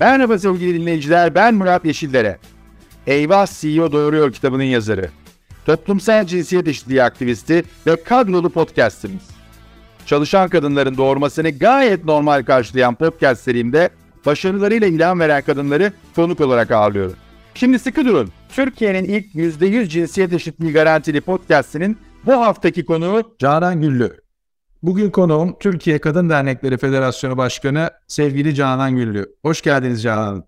Merhaba sevgili dinleyiciler, ben Murat Yeşillere. Eyvah CEO Doğuruyor kitabının yazarı. Toplumsal cinsiyet eşitliği aktivisti ve kadrolu podcastimiz. Çalışan kadınların doğurmasını gayet normal karşılayan podcast serimde başarılarıyla ilham veren kadınları konuk olarak ağırlıyorum. Şimdi sıkı durun. Türkiye'nin ilk %100 cinsiyet eşitliği garantili podcastinin bu haftaki konuğu Canan Güllü. Bugün konuğum Türkiye Kadın Dernekleri Federasyonu Başkanı sevgili Canan Güllü. Hoş geldiniz Canan.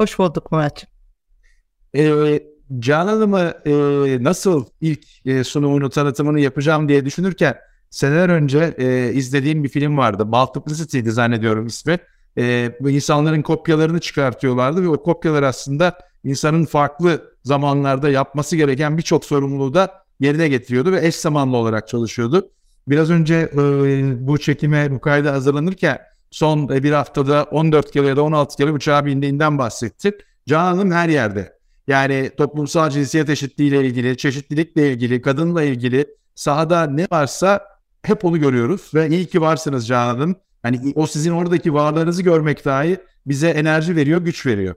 Hoş bulduk Murat. Ee, Canan Hanım'ı e, nasıl ilk e, sunumunu, tanıtımını yapacağım diye düşünürken seneler önce e, izlediğim bir film vardı. Multiplicity'di zannediyorum ismi. E, bu insanların kopyalarını çıkartıyorlardı ve o kopyalar aslında insanın farklı zamanlarda yapması gereken birçok sorumluluğu da yerine getiriyordu ve eş zamanlı olarak çalışıyordu. Biraz önce e, bu çekime bu kayda hazırlanırken son e, bir haftada 14 kere ya da 16 kere uçağa bindiğinden bahsettik. Canan Hanım her yerde. Yani toplumsal cinsiyet eşitliği ile ilgili, çeşitlilikle ilgili, kadınla ilgili sahada ne varsa hep onu görüyoruz. Ve iyi ki varsınız Canan Hanım. Hani o sizin oradaki varlığınızı görmek dahi bize enerji veriyor, güç veriyor.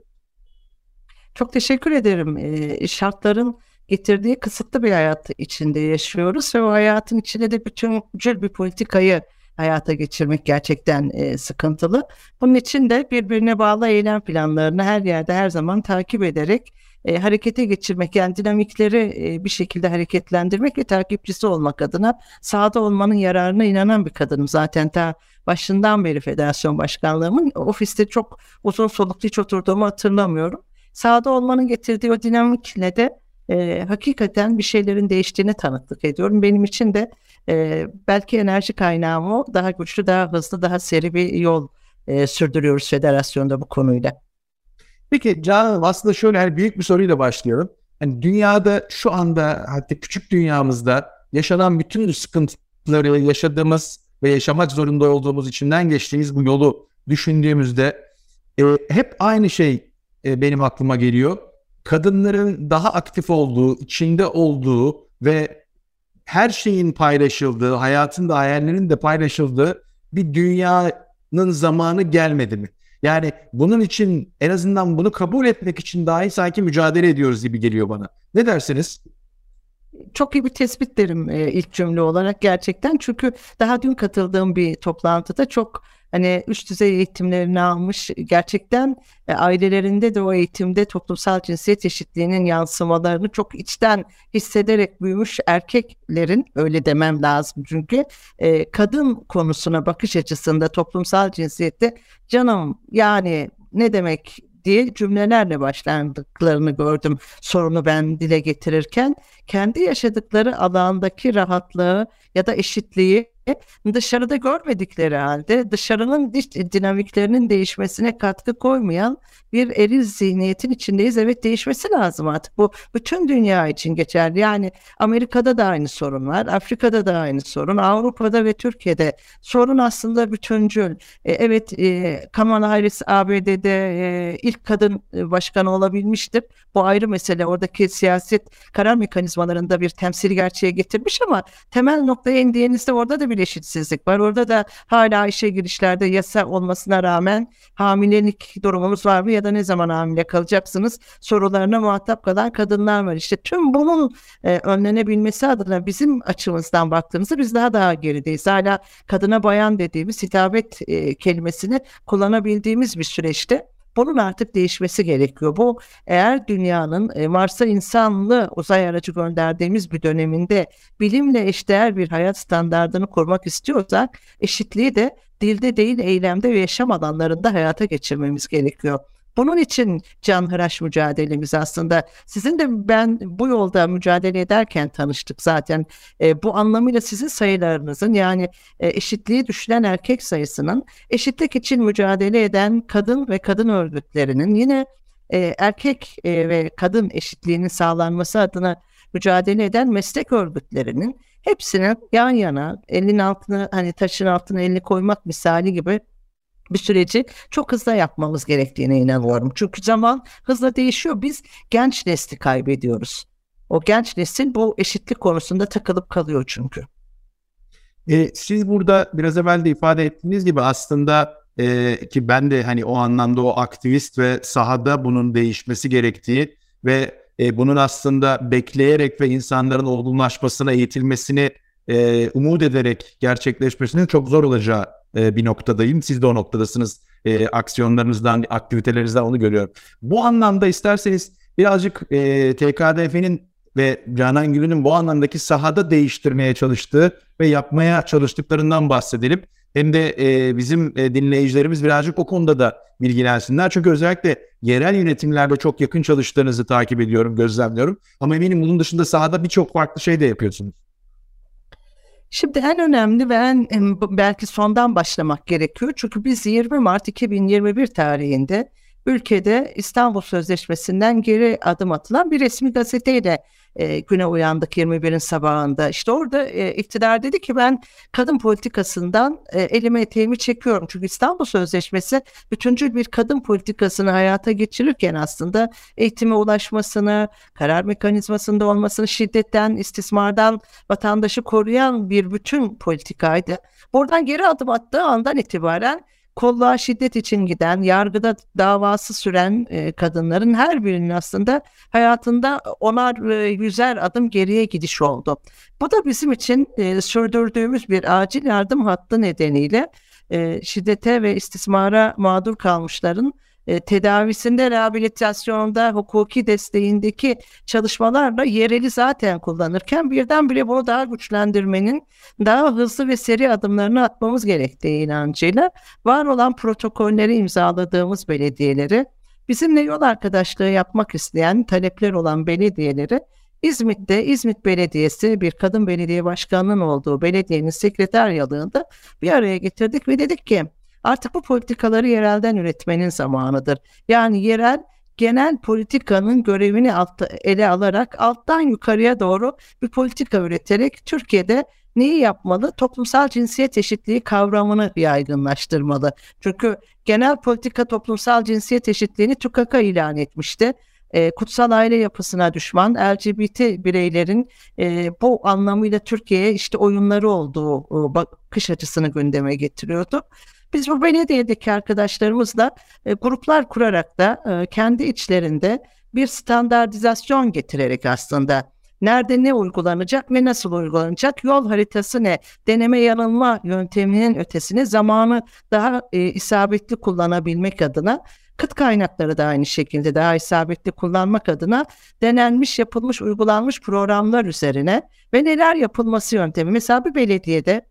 Çok teşekkür ederim. E, şartların getirdiği kısıtlı bir hayat içinde yaşıyoruz ve o hayatın içinde de bütüncül bir politikayı hayata geçirmek gerçekten e, sıkıntılı. Bunun için de birbirine bağlı eylem planlarını her yerde her zaman takip ederek e, harekete geçirmek yani dinamikleri e, bir şekilde hareketlendirmek ve takipçisi olmak adına sahada olmanın yararına inanan bir kadınım. Zaten ta başından beri federasyon başkanlığımın ofiste çok uzun soluklu hiç oturduğumu hatırlamıyorum. Sahada olmanın getirdiği o dinamikle de e, hakikaten bir şeylerin değiştiğini tanıklık ediyorum. Benim için de e, belki enerji kaynağım o daha güçlü, daha hızlı, daha seri bir yol e, sürdürüyoruz federasyonda bu konuyla. Peki Can aslında şöyle hani büyük bir soruyla başlıyorum. Yani dünyada şu anda hatta küçük dünyamızda yaşanan bütün sıkıntıları yaşadığımız ve yaşamak zorunda olduğumuz içinden geçtiğimiz bu yolu düşündüğümüzde e, hep aynı şey e, benim aklıma geliyor kadınların daha aktif olduğu, içinde olduğu ve her şeyin paylaşıldığı, hayatın da hayallerin de paylaşıldığı bir dünyanın zamanı gelmedi mi? Yani bunun için en azından bunu kabul etmek için dahi sanki mücadele ediyoruz gibi geliyor bana. Ne dersiniz? Çok iyi bir tespit derim e, ilk cümle olarak gerçekten. Çünkü daha dün katıldığım bir toplantıda çok hani üst düzey eğitimlerini almış gerçekten e, ailelerinde de o eğitimde toplumsal cinsiyet eşitliğinin yansımalarını çok içten hissederek büyümüş erkeklerin öyle demem lazım çünkü e, kadın konusuna bakış açısında toplumsal cinsiyette canım yani ne demek? diye cümlelerle başlandıklarını gördüm sorunu ben dile getirirken kendi yaşadıkları alandaki rahatlığı ya da eşitliği dışarıda görmedikleri halde dışarının dinamiklerinin değişmesine katkı koymayan bir eril zihniyetin içindeyiz. Evet değişmesi lazım artık. Bu bütün dünya için geçerli. Yani Amerika'da da aynı sorun var. Afrika'da da aynı sorun. Avrupa'da ve Türkiye'de sorun aslında bütüncül. E, evet e, Kamala Harris ABD'de e, ilk kadın e, başkan olabilmiştir. Bu ayrı mesele. Oradaki siyaset karar mekanizmalarında bir temsil gerçeğe getirmiş ama temel noktaya indiğinizde orada da bir eşitsizlik var. Orada da hala işe girişlerde yasa olmasına rağmen hamilelik durumumuz var mı ya da ne zaman hamile kalacaksınız sorularına muhatap kalan kadınlar var. İşte tüm bunun e, önlenebilmesi adına bizim açımızdan baktığımızda biz daha daha gerideyiz. Hala kadına bayan dediğimiz hitabet e, kelimesini kullanabildiğimiz bir süreçte bunun artık değişmesi gerekiyor. Bu eğer dünyanın e, Mars'a insanlı uzay aracı gönderdiğimiz bir döneminde bilimle eşdeğer bir hayat standartını kurmak istiyorsak eşitliği de dilde değil eylemde ve yaşam alanlarında hayata geçirmemiz gerekiyor. Bunun için canhıraş mücadelemiz aslında. Sizin de ben bu yolda mücadele ederken tanıştık zaten. E, bu anlamıyla sizin sayılarınızın yani e, eşitliği düşülen erkek sayısının eşitlik için mücadele eden kadın ve kadın örgütlerinin yine e, erkek e, ve kadın eşitliğinin sağlanması adına mücadele eden meslek örgütlerinin hepsinin yan yana elin altına hani taşın altına elini koymak misali gibi bir süreci çok hızlı yapmamız gerektiğine inanıyorum. Çünkü zaman hızla değişiyor. Biz genç nesli kaybediyoruz. O genç nesil bu eşitlik konusunda takılıp kalıyor çünkü. E, siz burada biraz evvel de ifade ettiğiniz gibi aslında e, ki ben de hani o anlamda o aktivist ve sahada bunun değişmesi gerektiği ve e, bunun aslında bekleyerek ve insanların olgunlaşmasına eğitilmesini e, umut ederek gerçekleşmesinin çok zor olacağı e, bir noktadayım. Siz de o noktadasınız. E, aksiyonlarınızdan, aktivitelerinizden onu görüyorum. Bu anlamda isterseniz birazcık e, TKDF'nin ve Canan Gül'ün bu anlamdaki sahada değiştirmeye çalıştığı ve yapmaya çalıştıklarından bahsedelim. Hem de e, bizim e, dinleyicilerimiz birazcık o konuda da bilgilensinler. Çünkü özellikle yerel yönetimlerde çok yakın çalıştığınızı takip ediyorum, gözlemliyorum. Ama eminim bunun dışında sahada birçok farklı şey de yapıyorsunuz. Şimdi en önemli ve en belki sondan başlamak gerekiyor. Çünkü biz 20 Mart 2021 tarihinde ülkede İstanbul Sözleşmesi'nden geri adım atılan bir resmi gazeteyle e, güne uyandık 21'in sabahında. İşte orada e, iktidar dedi ki ben kadın politikasından e, elime eteğimi çekiyorum. Çünkü İstanbul Sözleşmesi bütüncül bir kadın politikasını hayata geçirirken aslında eğitime ulaşmasını, karar mekanizmasında olmasını, şiddetten, istismardan vatandaşı koruyan bir bütün politikaydı. Buradan geri adım attığı andan itibaren kolluğa şiddet için giden, yargıda davası süren e, kadınların her birinin aslında hayatında onar e, yüzer adım geriye gidiş oldu. Bu da bizim için e, sürdürdüğümüz bir acil yardım hattı nedeniyle e, şiddete ve istismara mağdur kalmışların e, tedavisinde, rehabilitasyonda, hukuki desteğindeki çalışmalarla yereli zaten kullanırken birdenbire bunu daha güçlendirmenin, daha hızlı ve seri adımlarını atmamız gerektiği inancıyla var olan protokolleri imzaladığımız belediyeleri, bizimle yol arkadaşlığı yapmak isteyen talepler olan belediyeleri İzmit'te İzmit Belediyesi bir kadın belediye başkanının olduğu belediyenin sekreteryalığında bir araya getirdik ve dedik ki Artık bu politikaları yerelden üretmenin zamanıdır. Yani yerel genel politikanın görevini altta, ele alarak alttan yukarıya doğru bir politika üreterek Türkiye'de neyi yapmalı? Toplumsal cinsiyet eşitliği kavramını yaygınlaştırmalı. Çünkü genel politika toplumsal cinsiyet eşitliğini TÜKAK'a ilan etmişti. E, kutsal aile yapısına düşman LGBT bireylerin e, bu anlamıyla Türkiye'ye işte oyunları olduğu e, bakış açısını gündeme getiriyordu. Biz bu belediyedeki arkadaşlarımızla e, gruplar kurarak da e, kendi içlerinde bir standartizasyon getirerek aslında nerede ne uygulanacak ve nasıl uygulanacak yol haritası ne deneme yanılma yönteminin ötesine zamanı daha e, isabetli kullanabilmek adına kıt kaynakları da aynı şekilde daha isabetli kullanmak adına denenmiş yapılmış uygulanmış programlar üzerine ve neler yapılması yöntemi mesela bir belediyede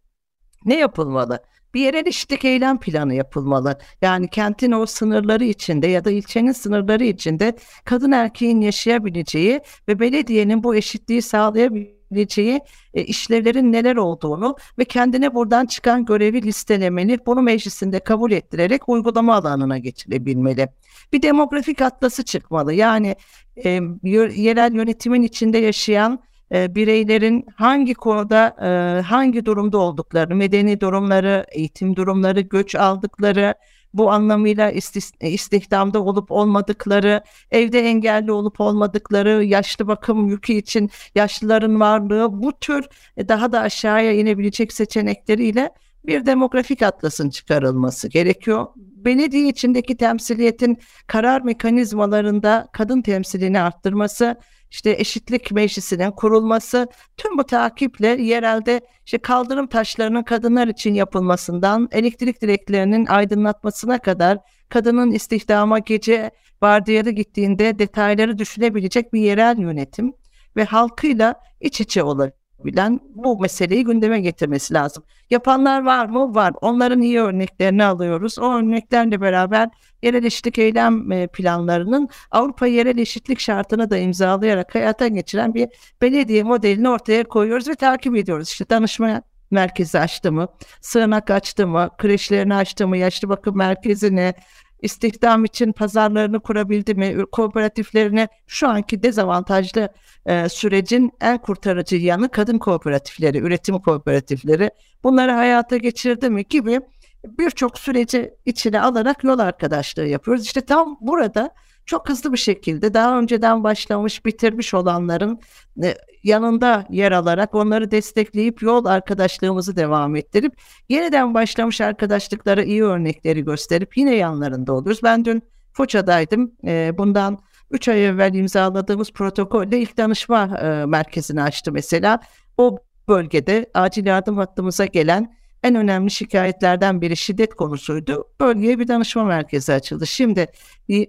ne yapılmalı? Bir yerel eşitlik eylem planı yapılmalı. Yani kentin o sınırları içinde ya da ilçenin sınırları içinde kadın erkeğin yaşayabileceği ve belediyenin bu eşitliği sağlayabileceği e, işlevlerin neler olduğunu ve kendine buradan çıkan görevi listelemeli, bunu meclisinde kabul ettirerek uygulama alanına geçirebilmeli. Bir demografik atlası çıkmalı. Yani e, yerel yönetimin içinde yaşayan e, bireylerin hangi konuda e, hangi durumda olduklarını, medeni durumları, eğitim durumları, göç aldıkları, bu anlamıyla istihdamda olup olmadıkları, evde engelli olup olmadıkları, yaşlı bakım yükü için yaşlıların varlığı bu tür e, daha da aşağıya inebilecek seçenekleriyle bir demografik atlasın çıkarılması gerekiyor. Belediye içindeki temsiliyetin karar mekanizmalarında kadın temsilini arttırması, işte eşitlik meclisinin kurulması tüm bu takiple yerelde işte kaldırım taşlarının kadınlar için yapılmasından elektrik direklerinin aydınlatmasına kadar kadının istihdama gece vardiyada gittiğinde detayları düşünebilecek bir yerel yönetim ve halkıyla iç içe olacak bilen bu meseleyi gündeme getirmesi lazım. Yapanlar var mı? Var. Onların iyi örneklerini alıyoruz. O örneklerle beraber yerel eşitlik eylem e, planlarının Avrupa yerel eşitlik şartını da imzalayarak hayata geçiren bir belediye modelini ortaya koyuyoruz ve takip ediyoruz. İşte danışma merkezi açtı mı, sığınak açtı mı, kreşlerini açtı mı, yaşlı bakım merkezini, istihdam için pazarlarını kurabildi mi, kooperatiflerine şu anki dezavantajlı e, sürecin en kurtarıcı yanı kadın kooperatifleri, üretim kooperatifleri bunları hayata geçirdi mi gibi birçok süreci içine alarak yol arkadaşlığı yapıyoruz. İşte tam burada çok hızlı bir şekilde daha önceden başlamış bitirmiş olanların e, yanında yer alarak onları destekleyip yol arkadaşlığımızı devam ettirip yeniden başlamış arkadaşlıklara iyi örnekleri gösterip yine yanlarında oluruz. Ben dün Foça'daydım. E, bundan 3 ay evvel imzaladığımız protokolle ilk danışma e, merkezini açtı mesela. O bölgede acil yardım hattımıza gelen en önemli şikayetlerden biri şiddet konusuydu. Bölgeye bir danışma merkezi açıldı. Şimdi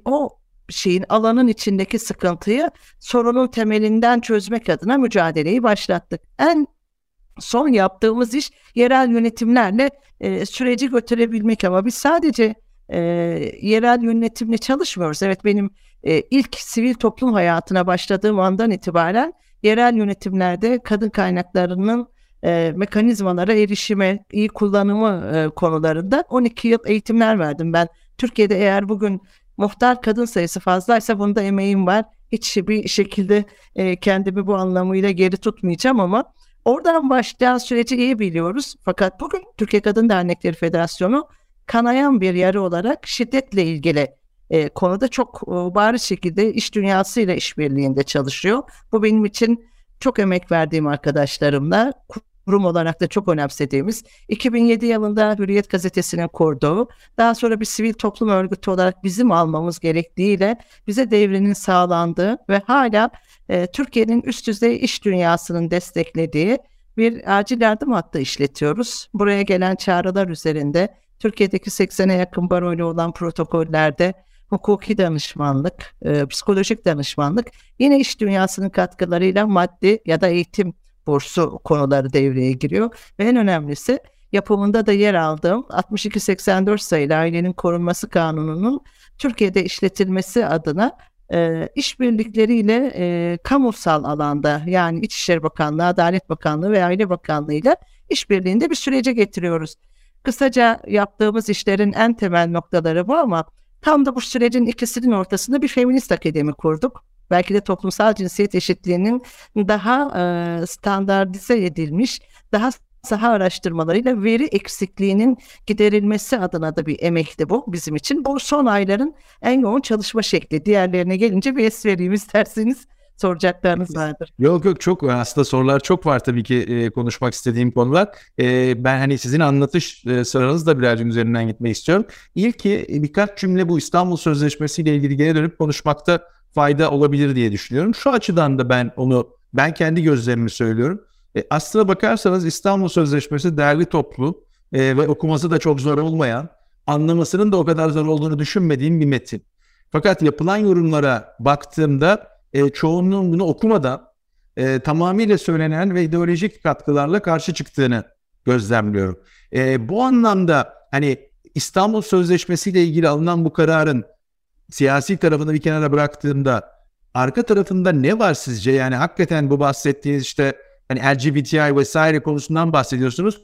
o şeyin alanın içindeki sıkıntıyı sorunun temelinden çözmek adına mücadeleyi başlattık. En son yaptığımız iş yerel yönetimlerle e, süreci götürebilmek ama biz sadece e, yerel yönetimle çalışmıyoruz. Evet benim e, ilk sivil toplum hayatına başladığım andan itibaren yerel yönetimlerde kadın kaynaklarının e, mekanizmalara erişime, iyi kullanımı e, konularında 12 yıl eğitimler verdim ben. Türkiye'de eğer bugün muhtar kadın sayısı fazlaysa bunda emeğim var. Hiç bir şekilde e, kendimi bu anlamıyla geri tutmayacağım ama oradan başlayan süreci iyi biliyoruz. Fakat bugün Türkiye Kadın Dernekleri Federasyonu kanayan bir yarı olarak şiddetle ilgili e, konuda çok e, bariz şekilde iş dünyasıyla işbirliğinde çalışıyor. Bu benim için çok emek verdiğim arkadaşlarımla kurum olarak da çok önemsediğimiz 2007 yılında Hürriyet gazetesinin kurduğu daha sonra bir sivil toplum örgütü olarak bizim almamız gerektiğiyle bize devrinin sağlandığı ve hala e, Türkiye'nin üst düzey iş dünyasının desteklediği bir acil yardım hattı işletiyoruz. Buraya gelen çağrılar üzerinde Türkiye'deki 80'e yakın baroyla olan protokollerde hukuki danışmanlık, e, psikolojik danışmanlık yine iş dünyasının katkılarıyla maddi ya da eğitim bursu konuları devreye giriyor. Ve en önemlisi yapımında da yer aldığım 6284 sayılı ailenin korunması kanununun Türkiye'de işletilmesi adına e, işbirlikleriyle e, kamusal alanda yani İçişleri Bakanlığı, Adalet Bakanlığı ve Aile Bakanlığı ile işbirliğinde bir sürece getiriyoruz. Kısaca yaptığımız işlerin en temel noktaları bu ama tam da bu sürecin ikisinin ortasında bir feminist akademi kurduk belki de toplumsal cinsiyet eşitliğinin daha e, standartize edilmiş, daha saha araştırmalarıyla veri eksikliğinin giderilmesi adına da bir emekti bu bizim için. Bu son ayların en yoğun çalışma şekli. Diğerlerine gelince bir es vereyim isterseniz soracaklarınız vardır. Yok yok çok aslında sorular çok var tabii ki e, konuşmak istediğim konular. E, ben hani sizin anlatış e, sıranız da birazcık üzerinden gitmek istiyorum. İlki birkaç cümle bu İstanbul Sözleşmesi ile ilgili geri dönüp konuşmakta fayda olabilir diye düşünüyorum. Şu açıdan da ben onu ben kendi gözlemimi söylüyorum. E, aslına bakarsanız İstanbul Sözleşmesi derli toplu e, ve okuması da çok zor olmayan, anlamasının da o kadar zor olduğunu düşünmediğim bir metin. Fakat yapılan yorumlara baktığımda e, çoğunluğun bunu okumadan e, tamamıyla söylenen ve ideolojik katkılarla karşı çıktığını gözlemliyorum. E, bu anlamda hani İstanbul Sözleşmesi ile ilgili alınan bu kararın siyasi tarafını bir kenara bıraktığımda arka tarafında ne var sizce? Yani hakikaten bu bahsettiğiniz işte hani LGBTI vesaire konusundan bahsediyorsunuz.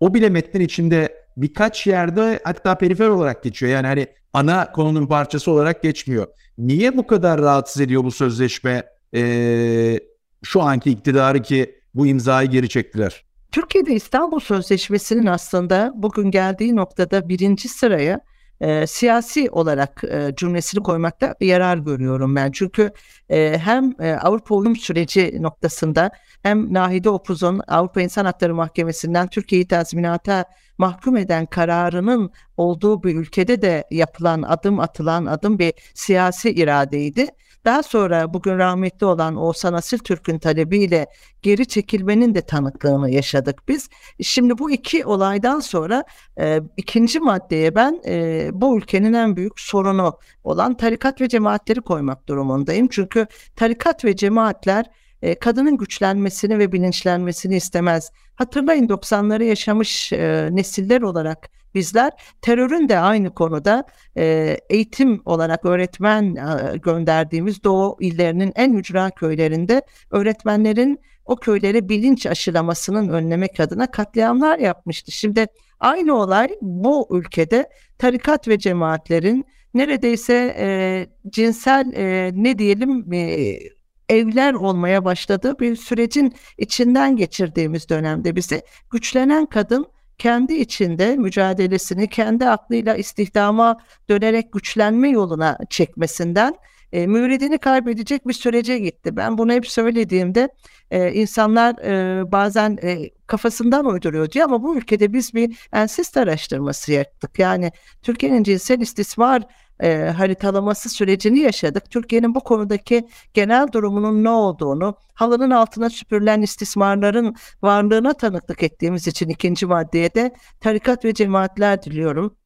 O bile metnin içinde birkaç yerde hatta perifer olarak geçiyor. Yani hani ana konunun parçası olarak geçmiyor. Niye bu kadar rahatsız ediyor bu sözleşme ee, şu anki iktidarı ki bu imzayı geri çektiler? Türkiye'de İstanbul Sözleşmesi'nin aslında bugün geldiği noktada birinci sıraya e, siyasi olarak e, cümlesini koymakta yarar görüyorum ben. Çünkü e, hem e, Avrupa uyum süreci noktasında hem Nahide Opuz'un Avrupa İnsan Hakları Mahkemesi'nden Türkiye'yi tazminata mahkum eden kararının olduğu bir ülkede de yapılan adım atılan adım bir siyasi iradeydi. Daha sonra bugün rahmetli olan Oğuzhan Asil Türk'ün talebiyle geri çekilmenin de tanıklığını yaşadık biz. Şimdi bu iki olaydan sonra e, ikinci maddeye ben e, bu ülkenin en büyük sorunu olan tarikat ve cemaatleri koymak durumundayım. Çünkü tarikat ve cemaatler e, kadının güçlenmesini ve bilinçlenmesini istemez. Hatırlayın 90'ları yaşamış e, nesiller olarak bizler terörün de aynı konuda e, eğitim olarak öğretmen e, gönderdiğimiz Doğu illerinin en ücra köylerinde öğretmenlerin o köylere bilinç aşılamasının önlemek adına katliamlar yapmıştı. Şimdi aynı olay bu ülkede tarikat ve cemaatlerin neredeyse e, cinsel e, ne diyelim e, evler olmaya başladığı bir sürecin içinden geçirdiğimiz dönemde bize güçlenen kadın kendi içinde mücadelesini kendi aklıyla istihdama dönerek güçlenme yoluna çekmesinden e, müridini kaybedecek bir sürece gitti. Ben bunu hep söylediğimde e, insanlar e, bazen e, kafasından uyduruyor diyor ama bu ülkede biz bir ensest araştırması yaptık. Yani Türkiye'nin cinsel istismar e, haritalaması sürecini yaşadık. Türkiye'nin bu konudaki genel durumunun ne olduğunu, halının altına süpürülen istismarların varlığına tanıklık ettiğimiz için ikinci maddeye de tarikat ve cemaatler diliyorum.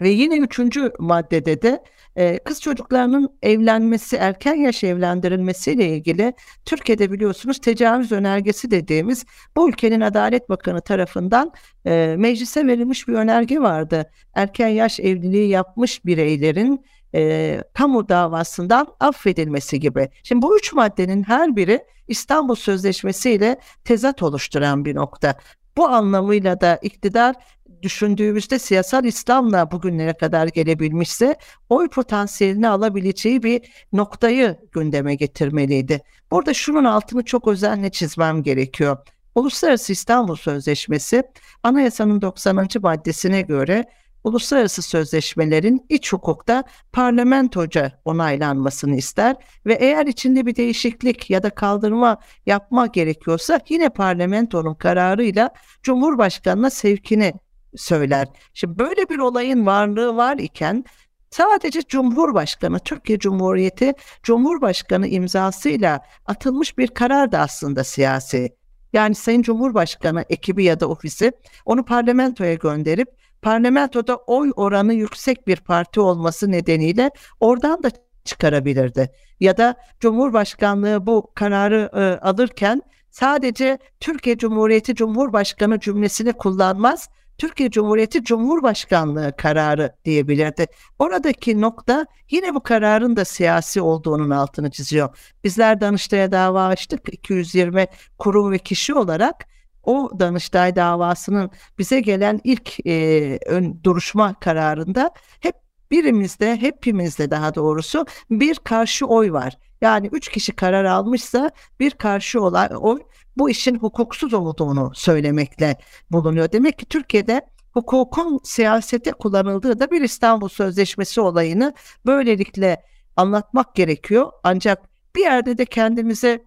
Ve yine üçüncü maddede de e, kız çocuklarının evlenmesi, erken yaş evlendirilmesiyle ilgili Türkiye'de biliyorsunuz tecavüz önergesi dediğimiz bu ülkenin Adalet Bakanı tarafından e, meclise verilmiş bir önerge vardı. Erken yaş evliliği yapmış bireylerin e, kamu davasından affedilmesi gibi. Şimdi bu üç maddenin her biri İstanbul Sözleşmesi ile tezat oluşturan bir nokta. Bu anlamıyla da iktidar düşündüğümüzde siyasal İslam'la bugünlere kadar gelebilmişse oy potansiyelini alabileceği bir noktayı gündeme getirmeliydi. Burada şunun altını çok özenle çizmem gerekiyor. Uluslararası İstanbul Sözleşmesi anayasanın 90. maddesine göre uluslararası sözleşmelerin iç hukukta parlamentoca onaylanmasını ister ve eğer içinde bir değişiklik ya da kaldırma yapma gerekiyorsa yine parlamentonun kararıyla Cumhurbaşkanına sevkini söyler. Şimdi böyle bir olayın varlığı var iken sadece Cumhurbaşkanı, Türkiye Cumhuriyeti Cumhurbaşkanı imzasıyla atılmış bir karar da aslında siyasi. Yani Sayın Cumhurbaşkanı ekibi ya da ofisi onu parlamentoya gönderip parlamentoda oy oranı yüksek bir parti olması nedeniyle oradan da çıkarabilirdi. Ya da Cumhurbaşkanlığı bu kararı e, alırken sadece Türkiye Cumhuriyeti Cumhurbaşkanı cümlesini kullanmaz, Türkiye Cumhuriyeti Cumhurbaşkanlığı kararı diyebilirdi. Oradaki nokta yine bu kararın da siyasi olduğunun altını çiziyor. Bizler Danıştay'a dava açtık 220 kurum ve kişi olarak o Danıştay davasının bize gelen ilk e, ön duruşma kararında hep birimizde, hepimizde daha doğrusu bir karşı oy var. Yani üç kişi karar almışsa bir karşı olay, oy bu işin hukuksuz olduğunu söylemekle bulunuyor. Demek ki Türkiye'de hukukun siyasete kullanıldığı da bir İstanbul Sözleşmesi olayını böylelikle anlatmak gerekiyor. Ancak bir yerde de kendimize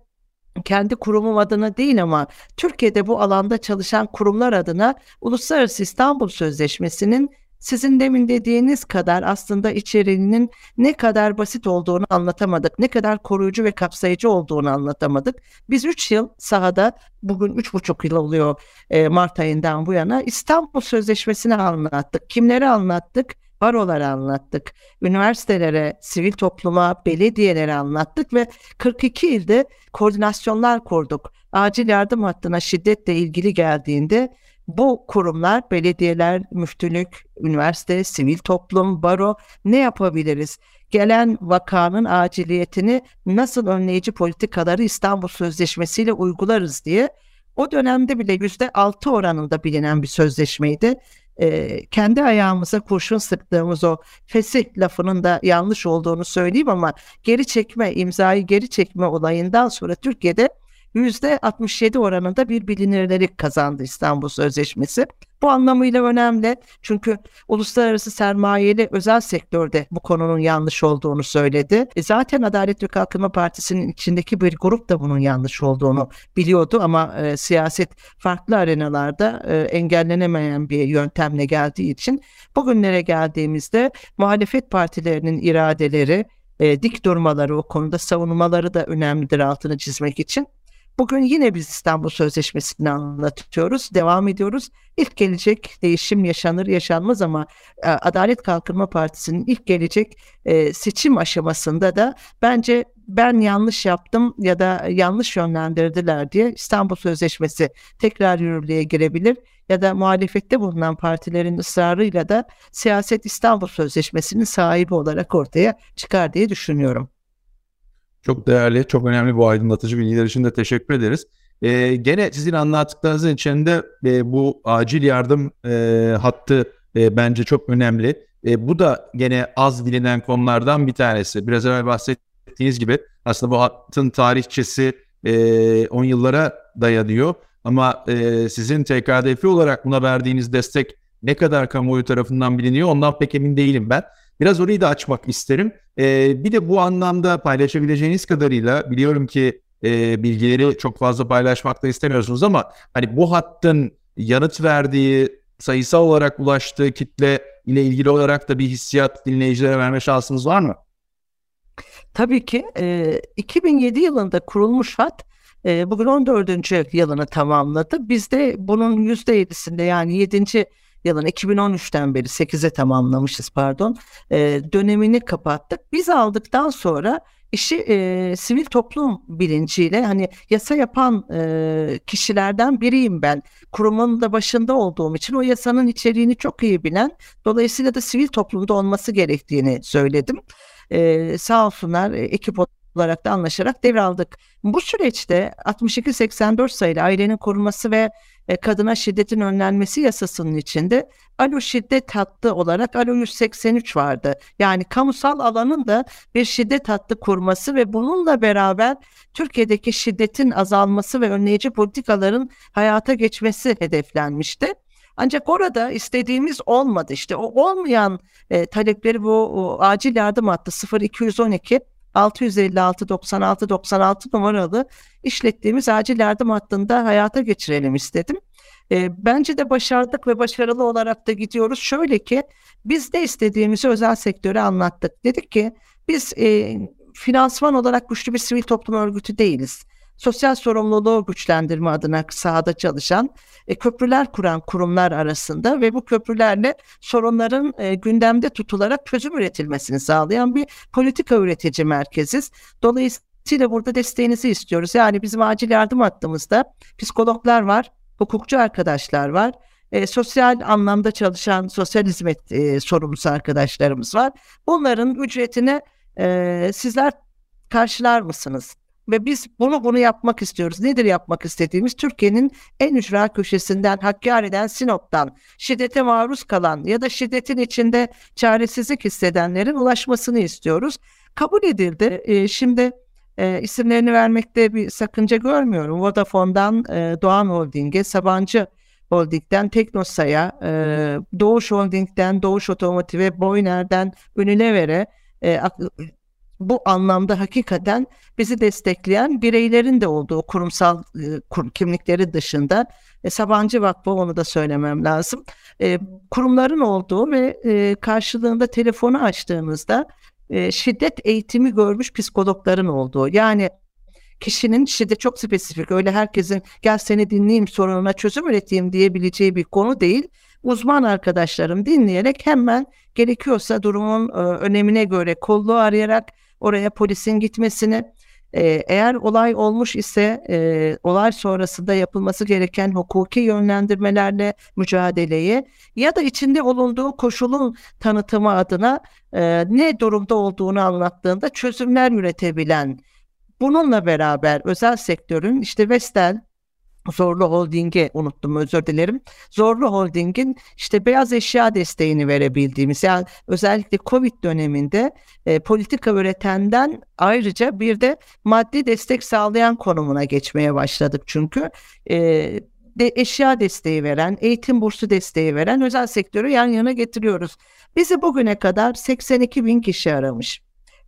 kendi kurumum adına değil ama Türkiye'de bu alanda çalışan kurumlar adına Uluslararası İstanbul Sözleşmesi'nin sizin demin dediğiniz kadar aslında içeriğinin ne kadar basit olduğunu anlatamadık. Ne kadar koruyucu ve kapsayıcı olduğunu anlatamadık. Biz 3 yıl sahada bugün 3,5 yıl oluyor e, Mart ayından bu yana İstanbul Sözleşmesi'ni anlattık. Kimleri anlattık? baroları anlattık. Üniversitelere, sivil topluma, belediyelere anlattık ve 42 ilde koordinasyonlar kurduk. Acil yardım hattına şiddetle ilgili geldiğinde bu kurumlar, belediyeler, müftülük, üniversite, sivil toplum, baro ne yapabiliriz? Gelen vakanın aciliyetini nasıl önleyici politikaları İstanbul Sözleşmesi ile uygularız diye o dönemde bile yüzde altı oranında bilinen bir sözleşmeydi. Ee, kendi ayağımıza kurşun sıktığımız o fesih lafının da yanlış olduğunu söyleyeyim ama geri çekme, imzayı geri çekme olayından sonra Türkiye'de %67 oranında bir bilinirlik kazandı İstanbul Sözleşmesi. Bu anlamıyla önemli çünkü uluslararası sermayeli özel sektörde bu konunun yanlış olduğunu söyledi. E zaten Adalet ve Kalkınma Partisi'nin içindeki bir grup da bunun yanlış olduğunu biliyordu ama e, siyaset farklı arenalarda e, engellenemeyen bir yöntemle geldiği için bugünlere geldiğimizde muhalefet partilerinin iradeleri, e, dik durmaları o konuda savunmaları da önemlidir altını çizmek için. Bugün yine biz İstanbul Sözleşmesi'ni anlatıyoruz, devam ediyoruz. İlk gelecek değişim yaşanır yaşanmaz ama e, Adalet Kalkınma Partisi'nin ilk gelecek e, seçim aşamasında da bence ben yanlış yaptım ya da yanlış yönlendirdiler diye İstanbul Sözleşmesi tekrar yürürlüğe girebilir ya da muhalefette bulunan partilerin ısrarıyla da siyaset İstanbul Sözleşmesi'nin sahibi olarak ortaya çıkar diye düşünüyorum. Çok değerli, çok önemli bu aydınlatıcı bilgiler için de teşekkür ederiz. Ee, gene sizin anlattıklarınızın içinde e, bu acil yardım e, hattı e, bence çok önemli. E, bu da gene az bilinen konulardan bir tanesi. Biraz evvel bahsettiğiniz gibi aslında bu hattın tarihçesi e, 10 yıllara dayanıyor. Ama e, sizin TKDF olarak buna verdiğiniz destek ne kadar kamuoyu tarafından biliniyor ondan pek emin değilim ben. Biraz orayı da açmak isterim. E, bir de bu anlamda paylaşabileceğiniz kadarıyla biliyorum ki e, bilgileri çok fazla paylaşmak da istemiyorsunuz ama hani bu hattın yanıt verdiği sayısal olarak ulaştığı kitle ile ilgili olarak da bir hissiyat dinleyicilere verme şansınız var mı? Tabii ki. E, 2007 yılında kurulmuş hat e, bugün 14. yılını tamamladı. Biz de bunun %7'sinde yani 7. yılın 2013'ten beri 8'e tamamlamışız pardon e, dönemini kapattık. Biz aldıktan sonra işi e, sivil toplum bilinciyle hani yasa yapan e, kişilerden biriyim ben. Kurumun da başında olduğum için o yasanın içeriğini çok iyi bilen dolayısıyla da sivil toplumda olması gerektiğini söyledim. E, sağ olsunlar ekip olarak da anlaşarak devraldık. Bu süreçte 62-84 sayılı ailenin korunması ve e, kadına şiddetin önlenmesi yasasının içinde alo şiddet hattı olarak alo 183 vardı. Yani kamusal alanın da bir şiddet hattı kurması ve bununla beraber Türkiye'deki şiddetin azalması ve önleyici politikaların hayata geçmesi hedeflenmişti. Ancak orada istediğimiz olmadı. İşte o olmayan e, talepleri bu o, acil yardım hattı 0212 656 96 96 numaralı işlettiğimiz acil yardım hattında hayata geçirelim istedim. E, bence de başardık ve başarılı olarak da gidiyoruz. Şöyle ki biz de istediğimizi özel sektöre anlattık. Dedik ki biz e, finansman olarak güçlü bir sivil toplum örgütü değiliz sosyal sorumluluğu güçlendirme adına sahada çalışan e, köprüler kuran kurumlar arasında ve bu köprülerle sorunların e, gündemde tutularak çözüm üretilmesini sağlayan bir politika üretici merkeziz. Dolayısıyla burada desteğinizi istiyoruz. Yani bizim acil yardım hattımızda psikologlar var, hukukçu arkadaşlar var, e, sosyal anlamda çalışan sosyal hizmet e, sorumlusu arkadaşlarımız var. Bunların ücretini e, sizler karşılar mısınız? Ve biz bunu bunu yapmak istiyoruz. Nedir yapmak istediğimiz? Türkiye'nin en ücra köşesinden, Hakkari'den, Sinop'tan şiddete maruz kalan ya da şiddetin içinde çaresizlik hissedenlerin ulaşmasını istiyoruz. Kabul edildi. E, şimdi e, isimlerini vermekte bir sakınca görmüyorum. Vodafone'dan e, Doğan Holding'e, Sabancı Holding'den Teknosa'ya, e, Doğuş Holding'den Doğuş Otomotiv'e, Boyner'den Unilever'e, e, bu anlamda hakikaten bizi destekleyen bireylerin de olduğu kurumsal e, kur, kimlikleri dışında e, Sabancı Vakfı onu da söylemem lazım. E, kurumların olduğu ve e, karşılığında telefonu açtığımızda e, şiddet eğitimi görmüş psikologların olduğu. Yani kişinin şiddet çok spesifik öyle herkesin gel seni dinleyeyim sorununa çözüm üreteyim diyebileceği bir konu değil. Uzman arkadaşlarım dinleyerek hemen gerekiyorsa durumun e, önemine göre kolluğu arayarak oraya polisin gitmesini. E, eğer olay olmuş ise e, olay sonrasında yapılması gereken hukuki yönlendirmelerle mücadeleyi ya da içinde bulunduğu koşulun tanıtımı adına e, ne durumda olduğunu anlattığında çözümler üretebilen bununla beraber özel sektörün işte Vestel Zorlu Holding'i unuttum özür dilerim. Zorlu Holding'in işte beyaz eşya desteğini verebildiğimiz yani özellikle Covid döneminde e, politika üretenden ayrıca bir de maddi destek sağlayan konumuna geçmeye başladık çünkü. E, de eşya desteği veren, eğitim bursu desteği veren özel sektörü yan yana getiriyoruz. Bizi bugüne kadar 82 bin kişi aramış.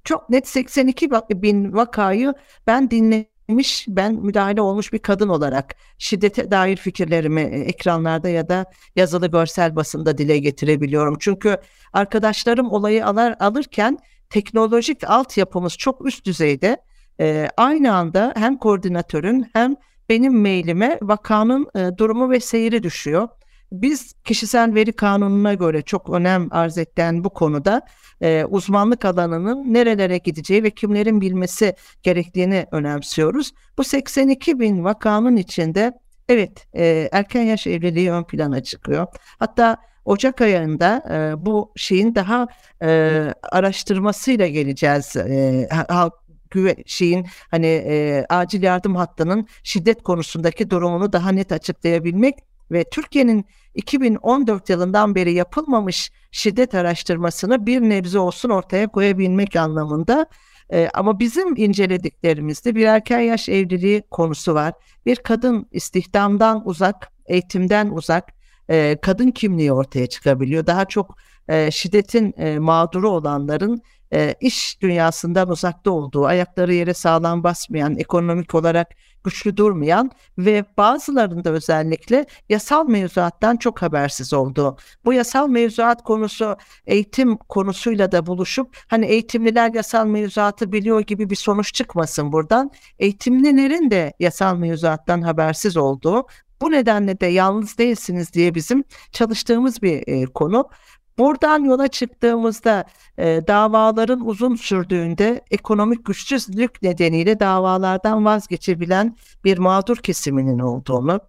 Çok net 82 bin vakayı ben dinledim etmiş, ben müdahale olmuş bir kadın olarak şiddete dair fikirlerimi e, ekranlarda ya da yazılı görsel basında dile getirebiliyorum. Çünkü arkadaşlarım olayı alır, alırken teknolojik altyapımız çok üst düzeyde. E, aynı anda hem koordinatörün hem benim mailime vakanın e, durumu ve seyri düşüyor. Biz kişisel veri kanununa göre çok önem arz edilen bu konuda e, uzmanlık alanının nerelere gideceği ve kimlerin bilmesi gerektiğini önemsiyoruz. Bu 82 bin vakanın içinde evet e, erken yaş evliliği ön plana çıkıyor. Hatta Ocak ayında e, bu şeyin daha e, araştırmasıyla geleceğiz. E, halk güve şeyin hani e, acil yardım hattının şiddet konusundaki durumunu daha net açıklayabilmek ve Türkiye'nin 2014 yılından beri yapılmamış şiddet araştırmasını bir nebze olsun ortaya koyabilmek anlamında E, ama bizim incelediklerimizde bir erken yaş evliliği konusu var. Bir kadın istihdamdan uzak, eğitimden uzak, e, kadın kimliği ortaya çıkabiliyor. Daha çok e, şiddetin e, mağduru olanların e, iş dünyasından uzakta olduğu, ayakları yere sağlam basmayan, ekonomik olarak güçlü durmayan ve bazılarında özellikle yasal mevzuattan çok habersiz olduğu. Bu yasal mevzuat konusu eğitim konusuyla da buluşup hani eğitimliler yasal mevzuatı biliyor gibi bir sonuç çıkmasın buradan. Eğitimlilerin de yasal mevzuattan habersiz olduğu bu nedenle de yalnız değilsiniz diye bizim çalıştığımız bir e, konu. Buradan yola çıktığımızda e, davaların uzun sürdüğünde ekonomik güçsüzlük nedeniyle davalardan vazgeçebilen bir mağdur kesiminin olduğunu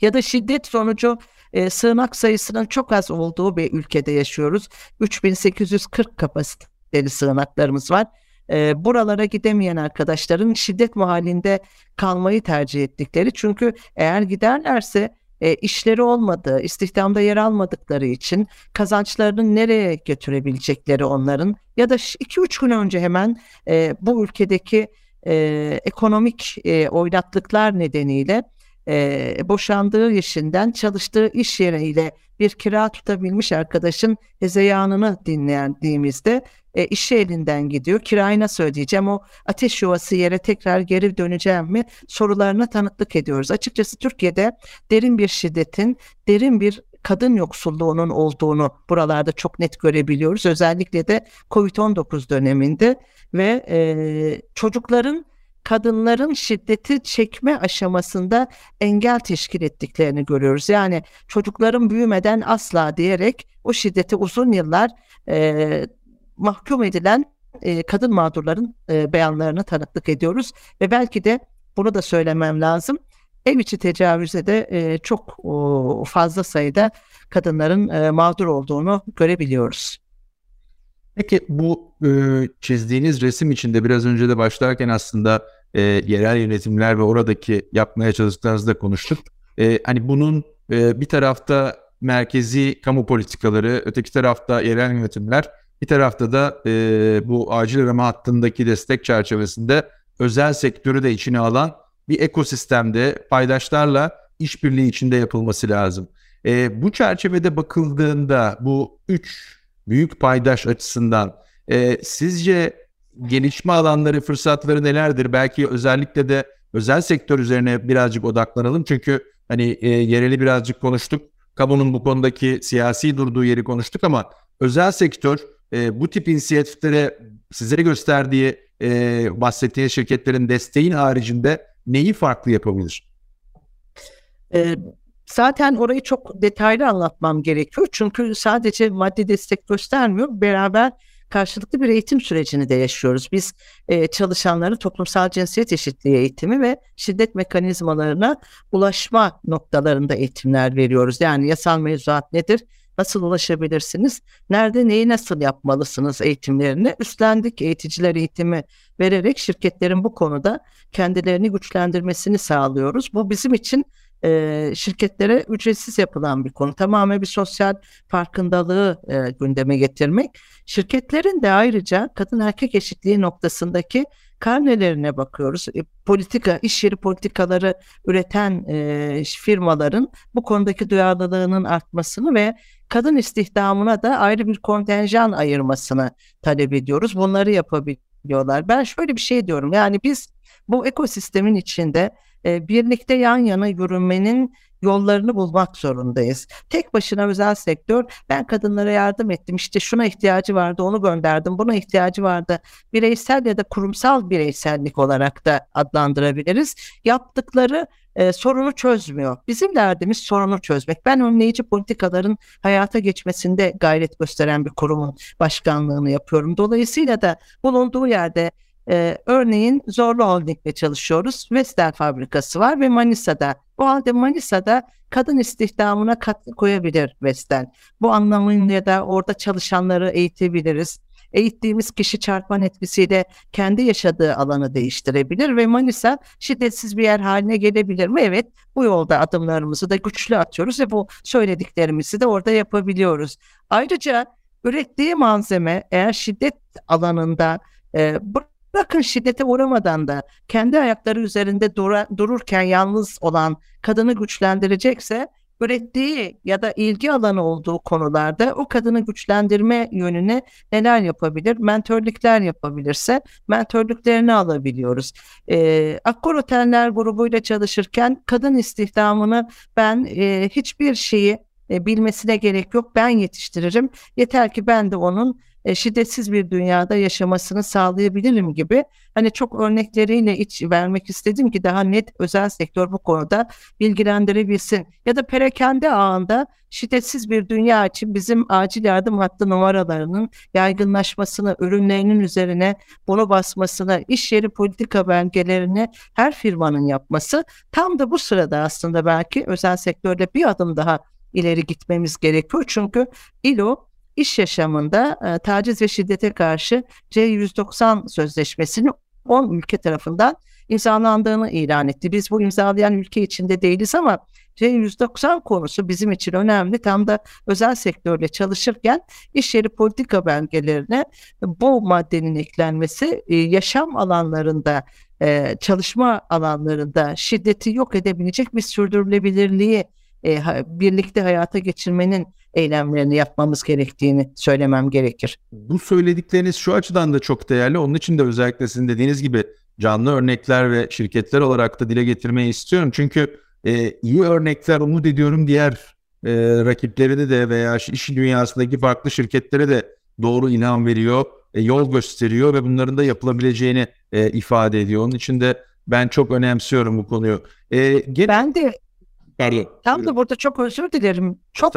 ya da şiddet sonucu e, sığınak sayısının çok az olduğu bir ülkede yaşıyoruz. 3840 kapasiteli sığınaklarımız var. E, buralara gidemeyen arkadaşların şiddet mahallinde kalmayı tercih ettikleri çünkü eğer giderlerse e, işleri olmadığı, istihdamda yer almadıkları için kazançlarını nereye götürebilecekleri onların ya da 2-3 gün önce hemen e, bu ülkedeki e, ekonomik e, oynaklıklar nedeniyle e, boşandığı işinden çalıştığı iş yeriyle bir kira tutabilmiş arkadaşın hezeyanını dinlediğimizde e, işi elinden gidiyor. Kirayı nasıl ödeyeceğim? O ateş yuvası yere tekrar geri döneceğim mi? Sorularına tanıklık ediyoruz. Açıkçası Türkiye'de derin bir şiddetin, derin bir kadın yoksulluğunun olduğunu buralarda çok net görebiliyoruz. Özellikle de COVID-19 döneminde ve e, çocukların kadınların şiddeti çekme aşamasında engel teşkil ettiklerini görüyoruz. Yani çocukların büyümeden asla diyerek o şiddeti uzun yıllar e, mahkum edilen e, kadın mağdurların e, beyanlarına tanıklık ediyoruz ve belki de bunu da söylemem lazım. Ev içi tecavüze de e, çok o, fazla sayıda kadınların e, mağdur olduğunu görebiliyoruz. Peki bu e, çizdiğiniz resim içinde biraz önce de başlarken aslında e, yerel yönetimler ve oradaki yapmaya çalıştıklarınızı da konuştuk. E, hani bunun e, bir tarafta merkezi kamu politikaları, öteki tarafta yerel yönetimler bir tarafta da e, bu acil arama hattındaki destek çerçevesinde özel sektörü de içine alan bir ekosistemde paydaşlarla işbirliği içinde yapılması lazım. E, bu çerçevede bakıldığında bu üç büyük paydaş açısından e, sizce gelişme alanları, fırsatları nelerdir? Belki özellikle de özel sektör üzerine birazcık odaklanalım. Çünkü hani e, yereli birazcık konuştuk. Kamunun bu konudaki siyasi durduğu yeri konuştuk ama özel sektör e, bu tip inisiyatiflere size gösterdiği e, bahsettiği şirketlerin desteğin haricinde neyi farklı yapabilir? E, zaten orayı çok detaylı anlatmam gerekiyor. Çünkü sadece maddi destek göstermiyor. Beraber karşılıklı bir eğitim sürecini de yaşıyoruz. Biz e, çalışanların toplumsal cinsiyet eşitliği eğitimi ve şiddet mekanizmalarına ulaşma noktalarında eğitimler veriyoruz. Yani yasal mevzuat nedir? Nasıl ulaşabilirsiniz? Nerede neyi nasıl yapmalısınız eğitimlerini? Üstlendik eğiticiler eğitimi vererek şirketlerin bu konuda kendilerini güçlendirmesini sağlıyoruz. Bu bizim için e, şirketlere ücretsiz yapılan bir konu. Tamamen bir sosyal farkındalığı e, gündeme getirmek. Şirketlerin de ayrıca kadın erkek eşitliği noktasındaki karnelerine bakıyoruz. E, politika, iş yeri politikaları üreten e, firmaların bu konudaki duyarlılığının artmasını ve kadın istihdamına da ayrı bir kontenjan ayırmasını talep ediyoruz. Bunları yapabiliyorlar. Ben şöyle bir şey diyorum. Yani biz bu ekosistemin içinde birlikte yan yana yürümenin yollarını bulmak zorundayız. Tek başına özel sektör ben kadınlara yardım ettim işte şuna ihtiyacı vardı onu gönderdim buna ihtiyacı vardı bireysel ya da kurumsal bireysellik olarak da adlandırabiliriz. Yaptıkları e, sorunu çözmüyor. Bizim derdimiz sorunu çözmek. Ben önleyici politikaların hayata geçmesinde gayret gösteren bir kurumun başkanlığını yapıyorum. Dolayısıyla da bulunduğu yerde ee, örneğin Zorlu Holding'le çalışıyoruz. Vestel fabrikası var ve Manisa'da. Bu halde Manisa'da kadın istihdamına katkı koyabilir Vestel. Bu anlamıyla da orada çalışanları eğitebiliriz. Eğittiğimiz kişi çarpman etkisiyle kendi yaşadığı alanı değiştirebilir ve Manisa şiddetsiz bir yer haline gelebilir mi? Evet bu yolda adımlarımızı da güçlü atıyoruz ve bu söylediklerimizi de orada yapabiliyoruz. Ayrıca ürettiği malzeme eğer şiddet alanında e, Bırakın şiddete uğramadan da kendi ayakları üzerinde dura, dururken yalnız olan kadını güçlendirecekse ürettiği ya da ilgi alanı olduğu konularda o kadını güçlendirme yönüne neler yapabilir? Mentörlükler yapabilirse mentörlüklerini alabiliyoruz. Ee, Akkor Oteller grubuyla çalışırken kadın istihdamını ben e, hiçbir şeyi e, bilmesine gerek yok. Ben yetiştiririm. Yeter ki ben de onun e, şiddetsiz bir dünyada yaşamasını sağlayabilirim gibi hani çok örnekleriyle iç vermek istedim ki daha net özel sektör bu konuda bilgilendirebilsin. Ya da perakende ağında şiddetsiz bir dünya için bizim acil yardım hattı numaralarının yaygınlaşmasını, ürünlerinin üzerine bunu basmasını, iş yeri politika belgelerini her firmanın yapması tam da bu sırada aslında belki özel sektörde bir adım daha ileri gitmemiz gerekiyor. Çünkü ILO iş yaşamında e, taciz ve şiddete karşı C190 sözleşmesini 10 ülke tarafından imzalandığını ilan etti. Biz bu imzalayan ülke içinde değiliz ama C190 konusu bizim için önemli. Tam da özel sektörle çalışırken iş yeri politika belgelerine bu maddenin eklenmesi e, yaşam alanlarında e, çalışma alanlarında şiddeti yok edebilecek bir sürdürülebilirliği birlikte hayata geçirmenin eylemlerini yapmamız gerektiğini söylemem gerekir. Bu söyledikleriniz şu açıdan da çok değerli. Onun için de özellikle sizin dediğiniz gibi canlı örnekler ve şirketler olarak da dile getirmeyi istiyorum. Çünkü e, iyi örnekler umut ediyorum diğer e, rakiplerini de veya iş dünyasındaki farklı şirketlere de doğru ilham veriyor, e, yol gösteriyor ve bunların da yapılabileceğini e, ifade ediyor. Onun için de ben çok önemsiyorum bu konuyu. E, gene... Ben de yani tam da burada çok özür dilerim. Çok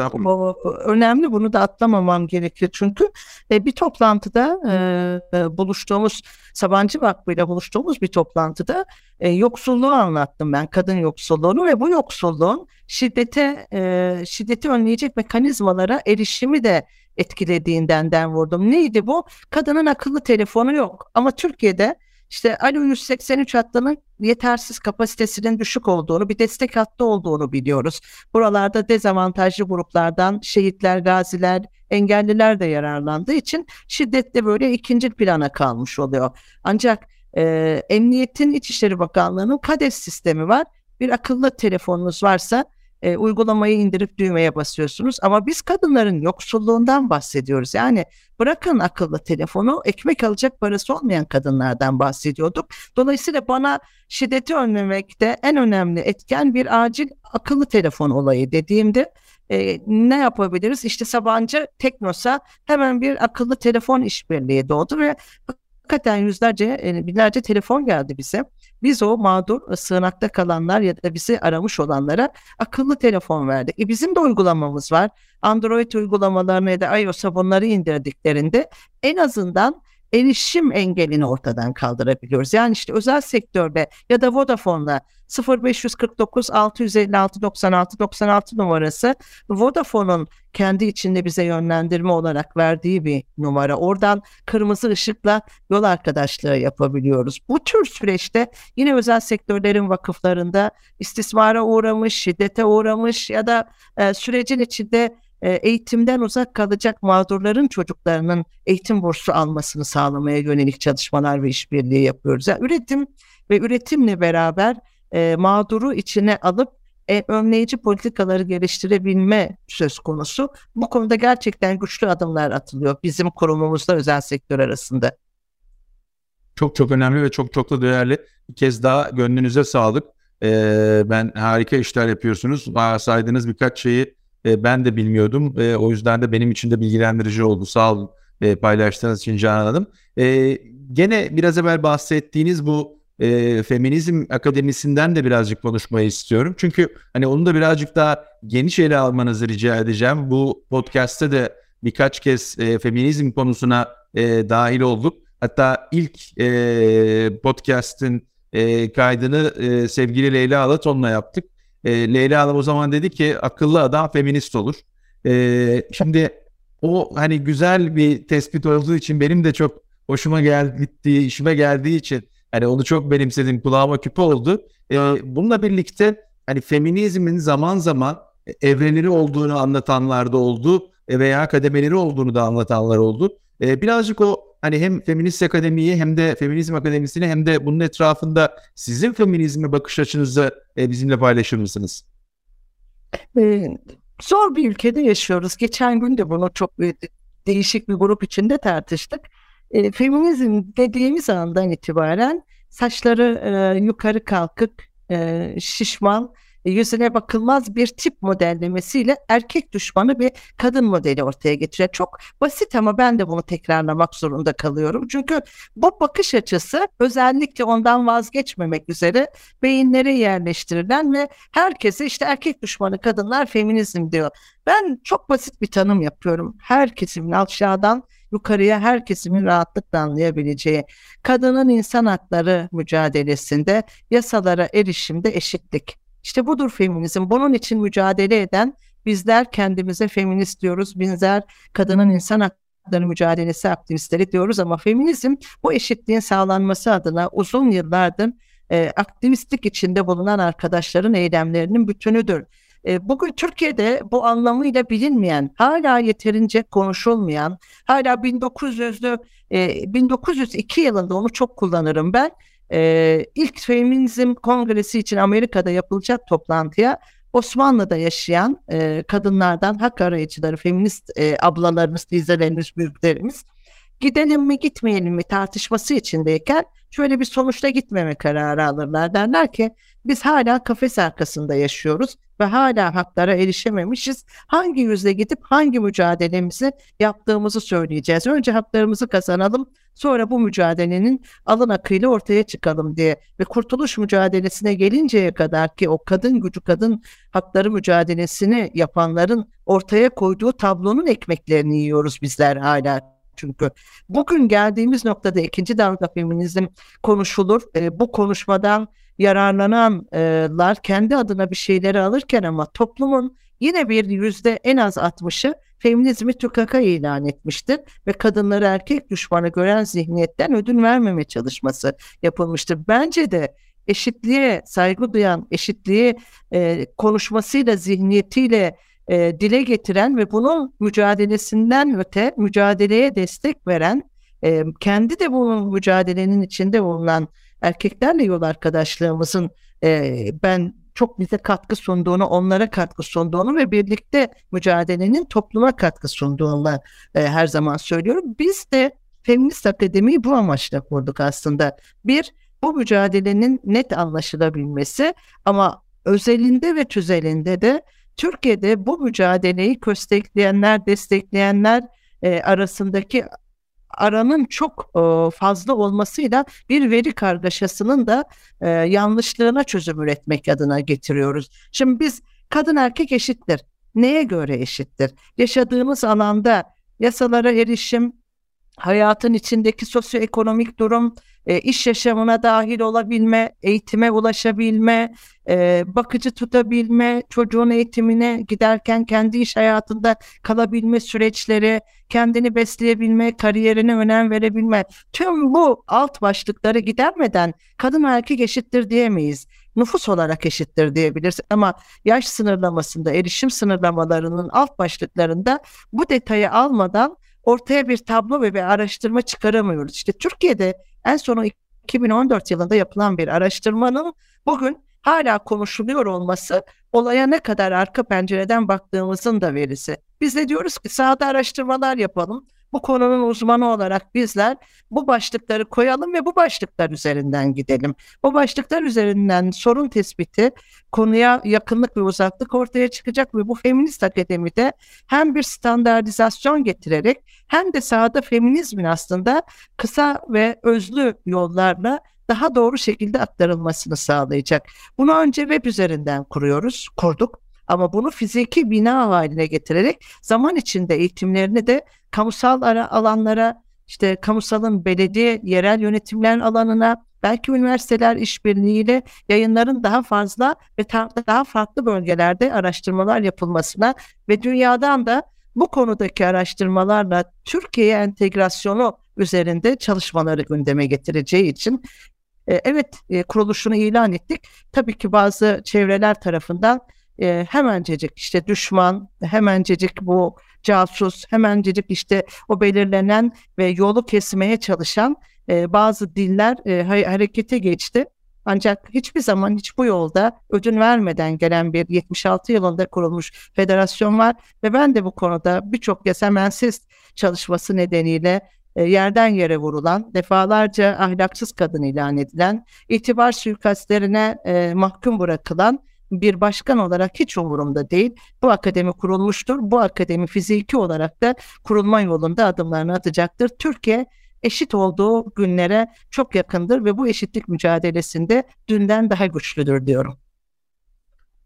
önemli bunu da atlamamam gerekir. Çünkü e, bir toplantıda e, e, buluştuğumuz Sabancı Vakfı ile buluştuğumuz bir toplantıda e, yoksulluğu anlattım ben. Kadın yoksulluğunu ve bu yoksulluğun şiddete e, şiddeti önleyecek mekanizmalara erişimi de etkilediğinden den vurdum. Neydi bu? Kadının akıllı telefonu yok. Ama Türkiye'de işte Alo 183 hattının yetersiz kapasitesinin düşük olduğunu, bir destek hattı olduğunu biliyoruz. Buralarda dezavantajlı gruplardan şehitler, gaziler, engelliler de yararlandığı için şiddetle böyle ikinci plana kalmış oluyor. Ancak e, Emniyetin İçişleri Bakanlığı'nın KADES sistemi var. Bir akıllı telefonunuz varsa e, uygulamayı indirip düğmeye basıyorsunuz. Ama biz kadınların yoksulluğundan bahsediyoruz. Yani bırakın akıllı telefonu ekmek alacak parası olmayan kadınlardan bahsediyorduk. Dolayısıyla bana şiddeti önlemekte en önemli etken bir acil akıllı telefon olayı dediğimde e, ne yapabiliriz? İşte Sabancı Teknosa hemen bir akıllı telefon işbirliği doğdu ve hakikaten yüzlerce, binlerce telefon geldi bize. Biz o mağdur e, sığınakta kalanlar ya da bizi aramış olanlara akıllı telefon verdik. E bizim de uygulamamız var. Android uygulamalarını ya da iOS'a bunları indirdiklerinde en azından erişim engelini ortadan kaldırabiliyoruz. Yani işte özel sektörde ya da Vodafone'da 0549 656 96 96 numarası Vodafone'un kendi içinde bize yönlendirme olarak verdiği bir numara. Oradan kırmızı ışıkla yol arkadaşlığı yapabiliyoruz. Bu tür süreçte yine özel sektörlerin vakıflarında istismara uğramış, şiddete uğramış ya da e, sürecin içinde e, eğitimden uzak kalacak mağdurların çocuklarının eğitim bursu almasını sağlamaya yönelik çalışmalar ve işbirliği yapıyoruz. Yani üretim ve üretimle beraber e, mağduru içine alıp e, önleyici politikaları geliştirebilme söz konusu. Bu konuda gerçekten güçlü adımlar atılıyor bizim kurumumuzda özel sektör arasında. Çok çok önemli ve çok çok da değerli. Bir kez daha gönlünüze sağlık. Ee, ben harika işler yapıyorsunuz. Saydığınız birkaç şeyi e, ben de bilmiyordum. E, o yüzden de benim için de bilgilendirici oldu. Sağ olun e, paylaştığınız için Canan Hanım. E, gene biraz evvel bahsettiğiniz bu e, feminizm akademisinden de birazcık konuşmayı istiyorum. Çünkü hani onu da birazcık daha geniş ele almanızı rica edeceğim. Bu podcast'te de birkaç kez e, feminizm konusuna e, dahil olduk. Hatta ilk e, podcast'in e, kaydını e, sevgili Leyla Alaton'la yaptık. E, Leyla Hanım o zaman dedi ki akıllı adam feminist olur. E, şimdi o hani güzel bir tespit olduğu için benim de çok hoşuma geldiği, işime geldiği için hani onu çok benimsedim, kulağıma küpe oldu. E, bununla birlikte hani feminizmin zaman zaman evrenleri olduğunu anlatanlar da oldu e, veya kademeleri olduğunu da anlatanlar oldu. E, birazcık o hani hem Feminist Akademi'yi hem de Feminizm Akademisi'ni hem de bunun etrafında sizin feminizme bakış açınızı e, bizimle paylaşır mısınız? Ee, zor bir ülkede yaşıyoruz. Geçen gün de bunu çok değişik bir grup içinde tartıştık. E, feminizm dediğimiz andan itibaren saçları e, yukarı kalkık, e, şişman, yüzüne bakılmaz bir tip modellemesiyle erkek düşmanı bir kadın modeli ortaya getiriyor. Çok basit ama ben de bunu tekrarlamak zorunda kalıyorum. Çünkü bu bakış açısı özellikle ondan vazgeçmemek üzere beyinlere yerleştirilen ve herkese işte erkek düşmanı kadınlar feminizm diyor. Ben çok basit bir tanım yapıyorum. Her kesimin aşağıdan yukarıya her kesimin rahatlıkla anlayabileceği kadının insan hakları mücadelesinde yasalara erişimde eşitlik işte budur feminizm. Bunun için mücadele eden bizler kendimize feminist diyoruz. Bizler kadının insan hakları mücadelesi aktivistleri diyoruz ama feminizm bu eşitliğin sağlanması adına uzun yıllardır e, aktivistlik içinde bulunan arkadaşların eylemlerinin bütünüdür. E, bugün Türkiye'de bu anlamıyla bilinmeyen, hala yeterince konuşulmayan, hala 1900'lü e, 1902 yılında onu çok kullanırım ben e, ilk feminizm kongresi için Amerika'da yapılacak toplantıya Osmanlı'da yaşayan e, kadınlardan hak arayıcıları, feminist e, ablalarımız, teyzelerimiz, büyüklerimiz gidelim mi gitmeyelim mi tartışması içindeyken şöyle bir sonuçta gitmeme kararı alırlar. Derler ki biz hala kafes arkasında yaşıyoruz ve hala haklara erişememişiz. Hangi yüzle gidip hangi mücadelemizi yaptığımızı söyleyeceğiz. Önce haklarımızı kazanalım sonra bu mücadelenin alın akıyla ortaya çıkalım diye ve kurtuluş mücadelesine gelinceye kadar ki o kadın gücü kadın hakları mücadelesini yapanların ortaya koyduğu tablonun ekmeklerini yiyoruz bizler hala çünkü. Bugün geldiğimiz noktada ikinci dalga feminizm konuşulur. E, bu konuşmadan yararlananlar kendi adına bir şeyleri alırken ama toplumun yine bir yüzde en az 60'ı feminizmi tükaka ilan etmiştir ve kadınları erkek düşmanı gören zihniyetten ödün vermeme çalışması yapılmıştır. Bence de eşitliğe saygı duyan, eşitliği e, konuşmasıyla, zihniyetiyle e, dile getiren ve bunun mücadelesinden öte mücadeleye destek veren, e, kendi de bunun mücadelenin içinde bulunan erkeklerle yol arkadaşlığımızın e, ben çok bize katkı sunduğunu, onlara katkı sunduğunu ve birlikte mücadelenin topluma katkı sunduğunu e, her zaman söylüyorum. Biz de Feminist Akademi'yi bu amaçla kurduk aslında. Bir, bu mücadelenin net anlaşılabilmesi ama özelinde ve tüzelinde de Türkiye'de bu mücadeleyi köstekleyenler, destekleyenler e, arasındaki aranın çok e, fazla olmasıyla bir veri kargaşasının da e, yanlışlığına çözüm üretmek adına getiriyoruz. Şimdi biz kadın erkek eşittir. Neye göre eşittir? Yaşadığımız alanda yasalara erişim, hayatın içindeki sosyoekonomik durum, e, iş yaşamına dahil olabilme, eğitime ulaşabilme, e, bakıcı tutabilme, çocuğun eğitimine giderken kendi iş hayatında kalabilme süreçleri, kendini besleyebilme, kariyerine önem verebilme. Tüm bu alt başlıkları gidermeden kadın erkek eşittir diyemeyiz. Nüfus olarak eşittir diyebiliriz ama yaş sınırlamasında, erişim sınırlamalarının alt başlıklarında bu detayı almadan ortaya bir tablo ve bir araştırma çıkaramıyoruz. İşte Türkiye'de en son 2014 yılında yapılan bir araştırmanın bugün hala konuşuluyor olması olaya ne kadar arka pencereden baktığımızın da verisi. Biz de diyoruz ki sahada araştırmalar yapalım. Bu konunun uzmanı olarak bizler bu başlıkları koyalım ve bu başlıklar üzerinden gidelim. Bu başlıklar üzerinden sorun tespiti, konuya yakınlık ve uzaklık ortaya çıkacak ve bu feminist akademide hem bir standartizasyon getirerek hem de sahada feminizmin aslında kısa ve özlü yollarla daha doğru şekilde aktarılmasını sağlayacak. Bunu önce web üzerinden kuruyoruz, kurduk. Ama bunu fiziki bina haline getirerek zaman içinde eğitimlerini de kamusal ara alanlara, işte kamusalın belediye, yerel yönetimlerin alanına, belki üniversiteler işbirliğiyle yayınların daha fazla ve daha farklı bölgelerde araştırmalar yapılmasına ve dünyadan da bu konudaki araştırmalarla Türkiye entegrasyonu üzerinde çalışmaları gündeme getireceği için e, evet e, kuruluşunu ilan ettik. Tabii ki bazı çevreler tarafından e, hemencecik işte düşman, hemencecik bu casus, hemencecik işte o belirlenen ve yolu kesmeye çalışan e, bazı diller e, harekete geçti. Ancak hiçbir zaman hiç bu yolda ödün vermeden gelen bir 76 yılında kurulmuş federasyon var ve ben de bu konuda birçok yasemensiz çalışması nedeniyle yerden yere vurulan, defalarca ahlaksız kadın ilan edilen, itibar suikastlerine e, mahkum bırakılan bir başkan olarak hiç umurumda değil. Bu akademi kurulmuştur. Bu akademi fiziki olarak da kurulma yolunda adımlarını atacaktır. Türkiye eşit olduğu günlere çok yakındır ve bu eşitlik mücadelesinde dünden daha güçlüdür diyorum.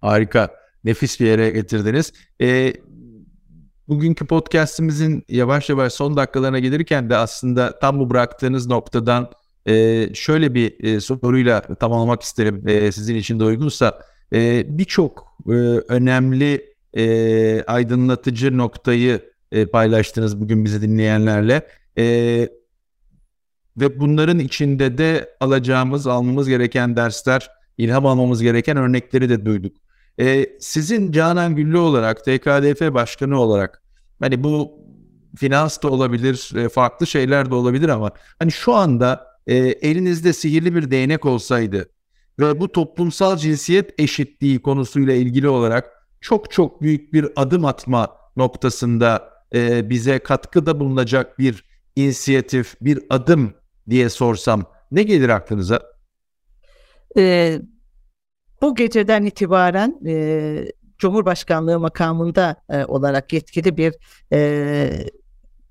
Harika. Nefis bir yere getirdiniz. Ee, bugünkü podcastimizin yavaş yavaş son dakikalarına gelirken de aslında tam bu bıraktığınız noktadan e, şöyle bir e, soruyla tamamlamak isterim e, sizin için de uygunsa. E, Birçok e, önemli e, aydınlatıcı noktayı e, paylaştınız bugün bizi dinleyenlerle. E, ve bunların içinde de alacağımız, almamız gereken dersler, ilham almamız gereken örnekleri de duyduk. E, sizin Canan Güllü olarak, TKDF Başkanı olarak, hani bu finans da olabilir, e, farklı şeyler de olabilir ama hani şu anda e, elinizde sihirli bir değnek olsaydı ve bu toplumsal cinsiyet eşitliği konusuyla ilgili olarak çok çok büyük bir adım atma noktasında e, bize katkıda bulunacak bir inisiyatif, bir adım diye sorsam ne gelir aklınıza? Ee, bu geceden itibaren e, Cumhurbaşkanlığı makamında e, olarak yetkili bir e,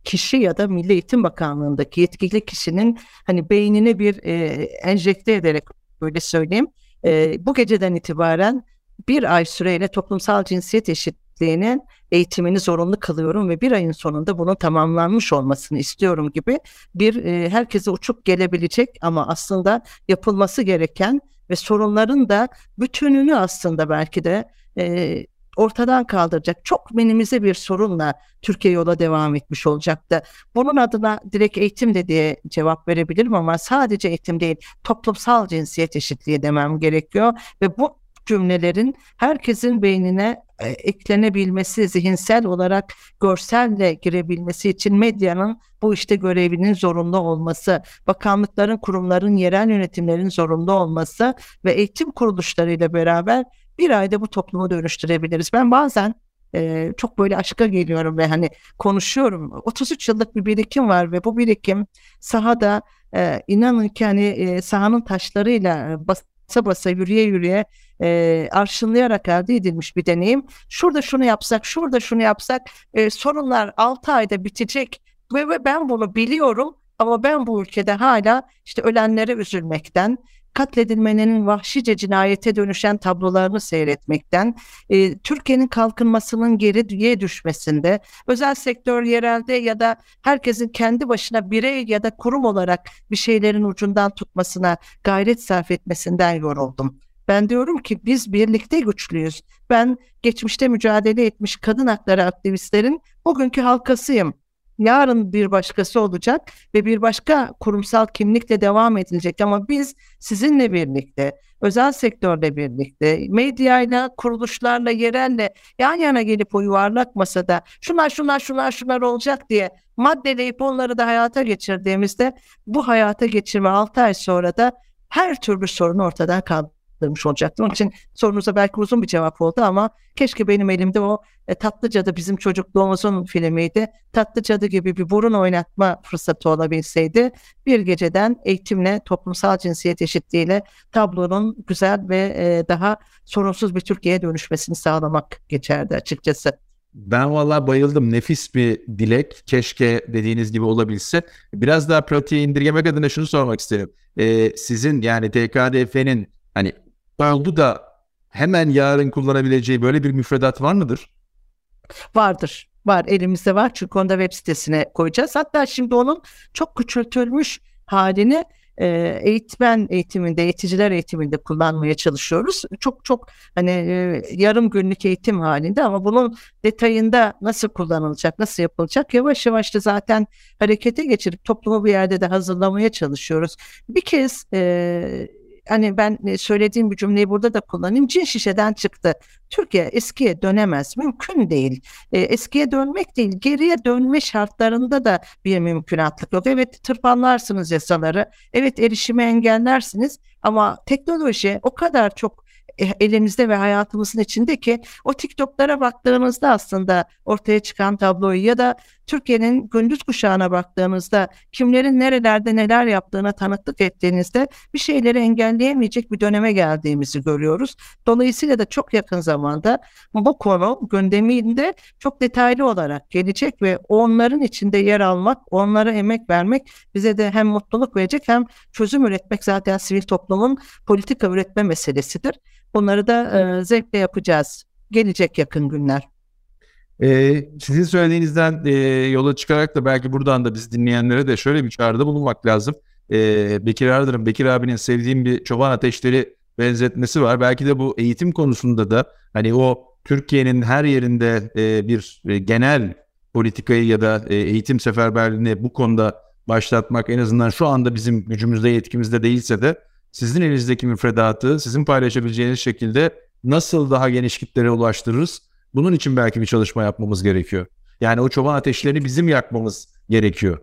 kişi ya da Milli Eğitim Bakanlığı'ndaki yetkili kişinin hani beynine bir e, enjekte ederek böyle söyleyeyim. E, bu geceden itibaren bir ay süreyle toplumsal cinsiyet eşitliğinin eğitimini zorunlu kılıyorum ve bir ayın sonunda bunun tamamlanmış olmasını istiyorum gibi bir e, herkese uçup gelebilecek ama aslında yapılması gereken ve sorunların da bütününü aslında belki de e, ortadan kaldıracak çok minimize bir sorunla Türkiye yola devam etmiş olacaktı. Bunun adına direkt eğitim de diye cevap verebilirim ama sadece eğitim değil toplumsal cinsiyet eşitliği demem gerekiyor ve bu cümlelerin herkesin beynine e, eklenebilmesi, zihinsel olarak görselle girebilmesi için medyanın bu işte görevinin zorunlu olması, bakanlıkların, kurumların, yerel yönetimlerin zorunlu olması ve eğitim kuruluşlarıyla beraber bir ayda bu toplumu dönüştürebiliriz. Ben bazen e, çok böyle aşka geliyorum ve hani konuşuyorum. 33 yıllık bir birikim var ve bu birikim sahada e, inanın ki hani e, sahanın taşlarıyla basa basa yürüye yürüye e, arşınlayarak elde edilmiş bir deneyim. Şurada şunu yapsak, şurada şunu yapsak e, sorunlar 6 ayda bitecek ve, ve ben bunu biliyorum ama ben bu ülkede hala işte ölenlere üzülmekten, katledilmenin vahşice cinayete dönüşen tablolarını seyretmekten, e, Türkiye'nin kalkınmasının geriye düşmesinde, özel sektör yerelde ya da herkesin kendi başına birey ya da kurum olarak bir şeylerin ucundan tutmasına gayret sarf etmesinden yoruldum. Ben diyorum ki biz birlikte güçlüyüz. Ben geçmişte mücadele etmiş kadın hakları aktivistlerin bugünkü halkasıyım. Yarın bir başkası olacak ve bir başka kurumsal kimlikle devam edilecek. Ama biz sizinle birlikte, özel sektörle birlikte, medyayla, kuruluşlarla, yerelle yan yana gelip o yuvarlak masada şunlar şunlar şunlar şunlar olacak diye maddeleyip onları da hayata geçirdiğimizde bu hayata geçirme 6 ay sonra da her türlü sorun ortadan kaldı cevaplarmış olacaktım. Onun için sorunuza belki uzun bir cevap oldu ama keşke benim elimde o e, Tatlı Cadı bizim çocukluğumuzun filmiydi. Tatlı Cadı gibi bir burun oynatma fırsatı olabilseydi bir geceden eğitimle, toplumsal cinsiyet eşitliğiyle tablonun güzel ve e, daha sorunsuz bir Türkiye'ye dönüşmesini sağlamak geçerdi açıkçası. Ben valla bayıldım. Nefis bir dilek. Keşke dediğiniz gibi olabilse. Biraz daha pratiğe indirgemek adına şunu sormak isterim. Ee, sizin yani TKDF'nin hani oldu da hemen yarın kullanabileceği böyle bir müfredat var mıdır? Vardır. Var elimizde var çünkü onu da web sitesine koyacağız. Hatta şimdi onun çok küçültülmüş halini e, eğitmen eğitiminde, eğiticiler eğitiminde kullanmaya çalışıyoruz. Çok çok hani e, yarım günlük eğitim halinde ama bunun detayında nasıl kullanılacak, nasıl yapılacak yavaş yavaş da zaten harekete geçirip toplumu bir yerde de hazırlamaya çalışıyoruz. Bir kez e, hani ben e, söylediğim bir cümleyi burada da kullanayım. Cin şişeden çıktı. Türkiye eskiye dönemez. Mümkün değil. E, eskiye dönmek değil, geriye dönme şartlarında da bir mümkünatlık yok. Evet tırpanlarsınız yasaları. Evet erişimi engellersiniz. Ama teknoloji o kadar çok e, elimizde ve hayatımızın içindeki o TikTok'lara baktığınızda aslında ortaya çıkan tabloyu ya da Türkiye'nin gündüz kuşağına baktığınızda kimlerin nerelerde neler yaptığına tanıklık ettiğinizde bir şeyleri engelleyemeyecek bir döneme geldiğimizi görüyoruz. Dolayısıyla da çok yakın zamanda bu konu gündeminde çok detaylı olarak gelecek ve onların içinde yer almak, onlara emek vermek bize de hem mutluluk verecek hem çözüm üretmek zaten sivil toplumun politika üretme meselesidir. Bunları da e, zevkle yapacağız. Gelecek yakın günler. Ee, sizin söylediğinizden e, yola çıkarak da belki buradan da biz dinleyenlere de şöyle bir çağrıda bulunmak lazım. Ee, Bekir Ardır'ın, Bekir abinin sevdiğim bir çoban ateşleri benzetmesi var. Belki de bu eğitim konusunda da hani o Türkiye'nin her yerinde e, bir e, genel politikayı ya da e, eğitim seferberliğini bu konuda başlatmak en azından şu anda bizim gücümüzde yetkimizde değilse de sizin elinizdeki müfredatı sizin paylaşabileceğiniz şekilde nasıl daha geniş kitlere ulaştırırız? Bunun için belki bir çalışma yapmamız gerekiyor. Yani o çoban ateşlerini bizim yakmamız gerekiyor.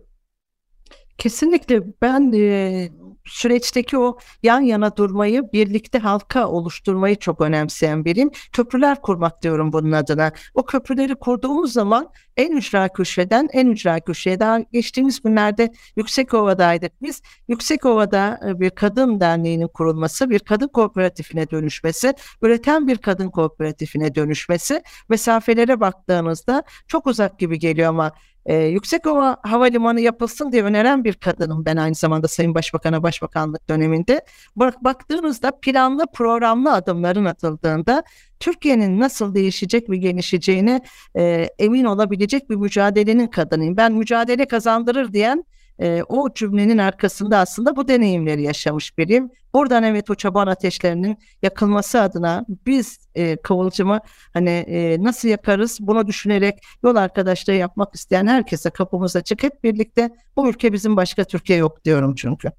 Kesinlikle ben e, süreçteki o yan yana durmayı, birlikte halka oluşturmayı çok önemseyen biriyim. Köprüler kurmak diyorum bunun adına. O köprüleri kurduğumuz zaman en ücra köşeden en ücra köşeye daha geçtiğimiz günlerde Yüksekova'daydık biz. Yüksekova'da e, bir kadın derneğinin kurulması, bir kadın kooperatifine dönüşmesi, üreten bir kadın kooperatifine dönüşmesi mesafelere baktığınızda çok uzak gibi geliyor ama e, Yüksekova Havalimanı yapılsın diye öneren bir kadınım ben aynı zamanda Sayın Başbakan'a Başbakanlık döneminde. Bak, baktığınızda planlı programlı adımların atıldığında Türkiye'nin nasıl değişecek ve gelişeceğine e, emin olabilecek bir mücadelenin kadınıyım. Ben mücadele kazandırır diyen e, o cümlenin arkasında aslında bu deneyimleri yaşamış biriyim. Buradan evet o çaban ateşlerinin yakılması adına biz e, kıvılcımı hani e, nasıl yakarız bunu düşünerek yol arkadaşlığı yapmak isteyen herkese kapımız açık. Hep birlikte bu ülke bizim başka Türkiye yok diyorum çünkü.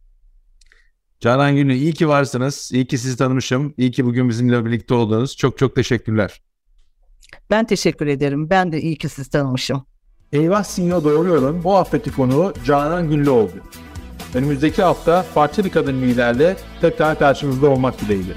Canan Günü iyi ki varsınız. İyi ki sizi tanımışım. İyi ki bugün bizimle birlikte oldunuz. Çok çok teşekkürler. Ben teşekkür ederim. Ben de iyi ki sizi tanımışım. Eyvah Sinyo Doğru bu haftaki konu Canan Günlü oldu. Önümüzdeki hafta farklı bir kadın liderle tekrar karşınızda olmak dileğiyle.